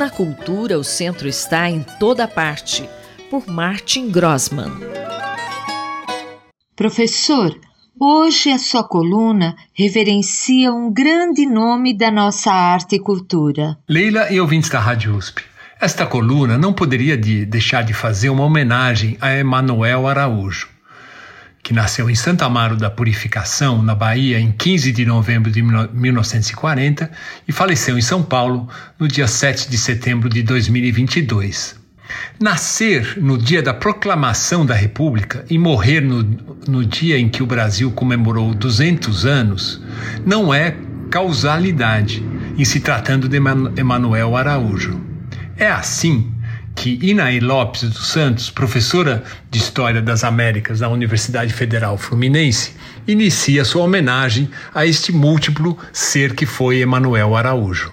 Na cultura, o centro está em toda parte, por Martin Grossman. Professor, hoje a sua coluna reverencia um grande nome da nossa arte e cultura. Leila e ouvintes da Rádio USP. Esta coluna não poderia de deixar de fazer uma homenagem a Emanuel Araújo que nasceu em Santa Amaro da Purificação, na Bahia, em 15 de novembro de 1940 e faleceu em São Paulo no dia 7 de setembro de 2022. Nascer no dia da proclamação da República e morrer no, no dia em que o Brasil comemorou 200 anos não é causalidade em se tratando de Emanuel Araújo. É assim que Inaí Lopes dos Santos, professora de História das Américas da Universidade Federal Fluminense, inicia sua homenagem a este múltiplo ser que foi Emanuel Araújo.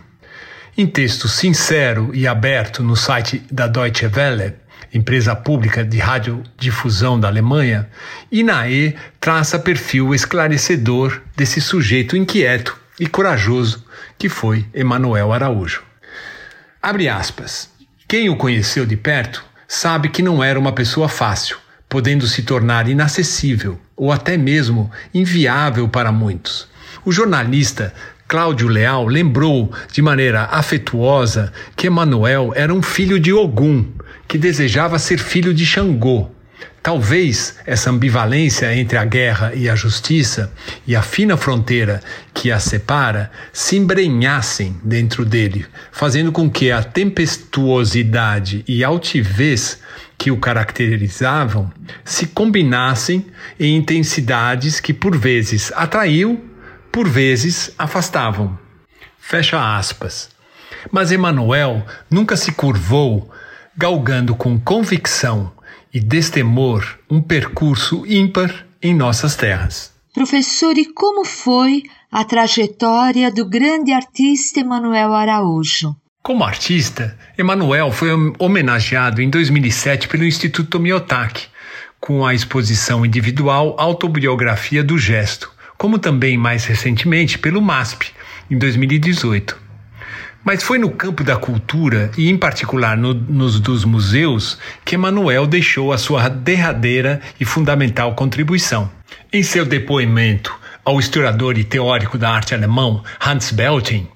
Em texto sincero e aberto no site da Deutsche Welle, empresa pública de radiodifusão da Alemanha, Inaê traça perfil esclarecedor desse sujeito inquieto e corajoso que foi Emanuel Araújo. Abre aspas. Quem o conheceu de perto sabe que não era uma pessoa fácil, podendo se tornar inacessível ou até mesmo inviável para muitos. O jornalista Cláudio Leal lembrou de maneira afetuosa que Emanuel era um filho de Ogum, que desejava ser filho de Xangô, Talvez essa ambivalência entre a guerra e a justiça e a fina fronteira que a separa se embrenhassem dentro dele, fazendo com que a tempestuosidade e altivez que o caracterizavam se combinassem em intensidades que por vezes atraíam, por vezes afastavam. Fecha aspas. Mas Emanuel nunca se curvou, galgando com convicção e destemor um percurso ímpar em nossas terras. Professor, e como foi a trajetória do grande artista Emanuel Araújo? Como artista, Emanuel foi homenageado em 2007 pelo Instituto Tomiotaki, com a exposição individual Autobiografia do Gesto, como também mais recentemente pelo MASP, em 2018. Mas foi no campo da cultura, e em particular no, nos dos museus, que Emanuel deixou a sua derradeira e fundamental contribuição. Em seu depoimento ao historiador e teórico da arte alemão Hans Belting,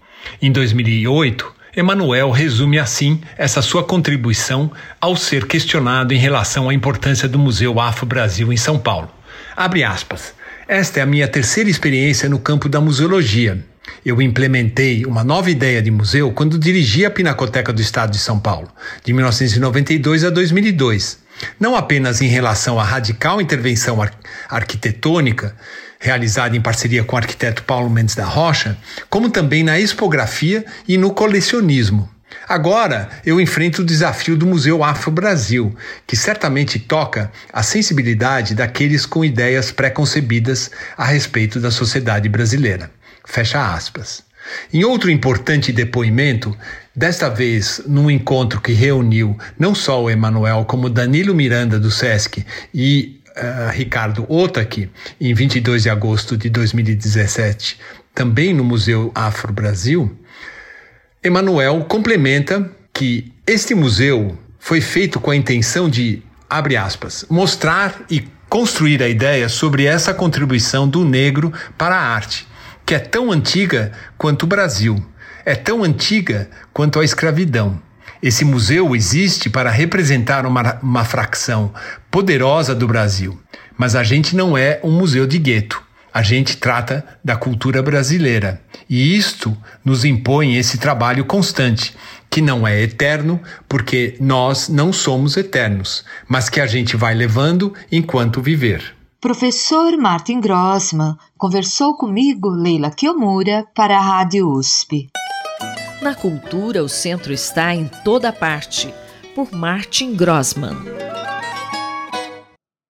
em 2008, Emanuel resume assim essa sua contribuição ao ser questionado em relação à importância do Museu Afro-Brasil em São Paulo. Abre aspas. Esta é a minha terceira experiência no campo da museologia eu implementei uma nova ideia de museu quando dirigi a Pinacoteca do Estado de São Paulo, de 1992 a 2002. Não apenas em relação à radical intervenção ar arquitetônica, realizada em parceria com o arquiteto Paulo Mendes da Rocha, como também na expografia e no colecionismo. Agora eu enfrento o desafio do Museu Afro Brasil, que certamente toca a sensibilidade daqueles com ideias pré-concebidas a respeito da sociedade brasileira. Fecha aspas. Em outro importante depoimento, desta vez num encontro que reuniu não só o Emanuel, como Danilo Miranda do SESC e uh, Ricardo Otaki, em 22 de agosto de 2017, também no Museu Afro Brasil, Emanuel complementa que este museu foi feito com a intenção de, abre aspas, mostrar e construir a ideia sobre essa contribuição do negro para a arte que é tão antiga quanto o Brasil, é tão antiga quanto a escravidão. Esse museu existe para representar uma, uma fracção poderosa do Brasil, mas a gente não é um museu de gueto. A gente trata da cultura brasileira. E isto nos impõe esse trabalho constante, que não é eterno, porque nós não somos eternos, mas que a gente vai levando enquanto viver. Professor Martin Grossman conversou comigo, Leila Kiomura, para a Rádio USP. Na cultura, o centro está em toda parte, por Martin Grossman.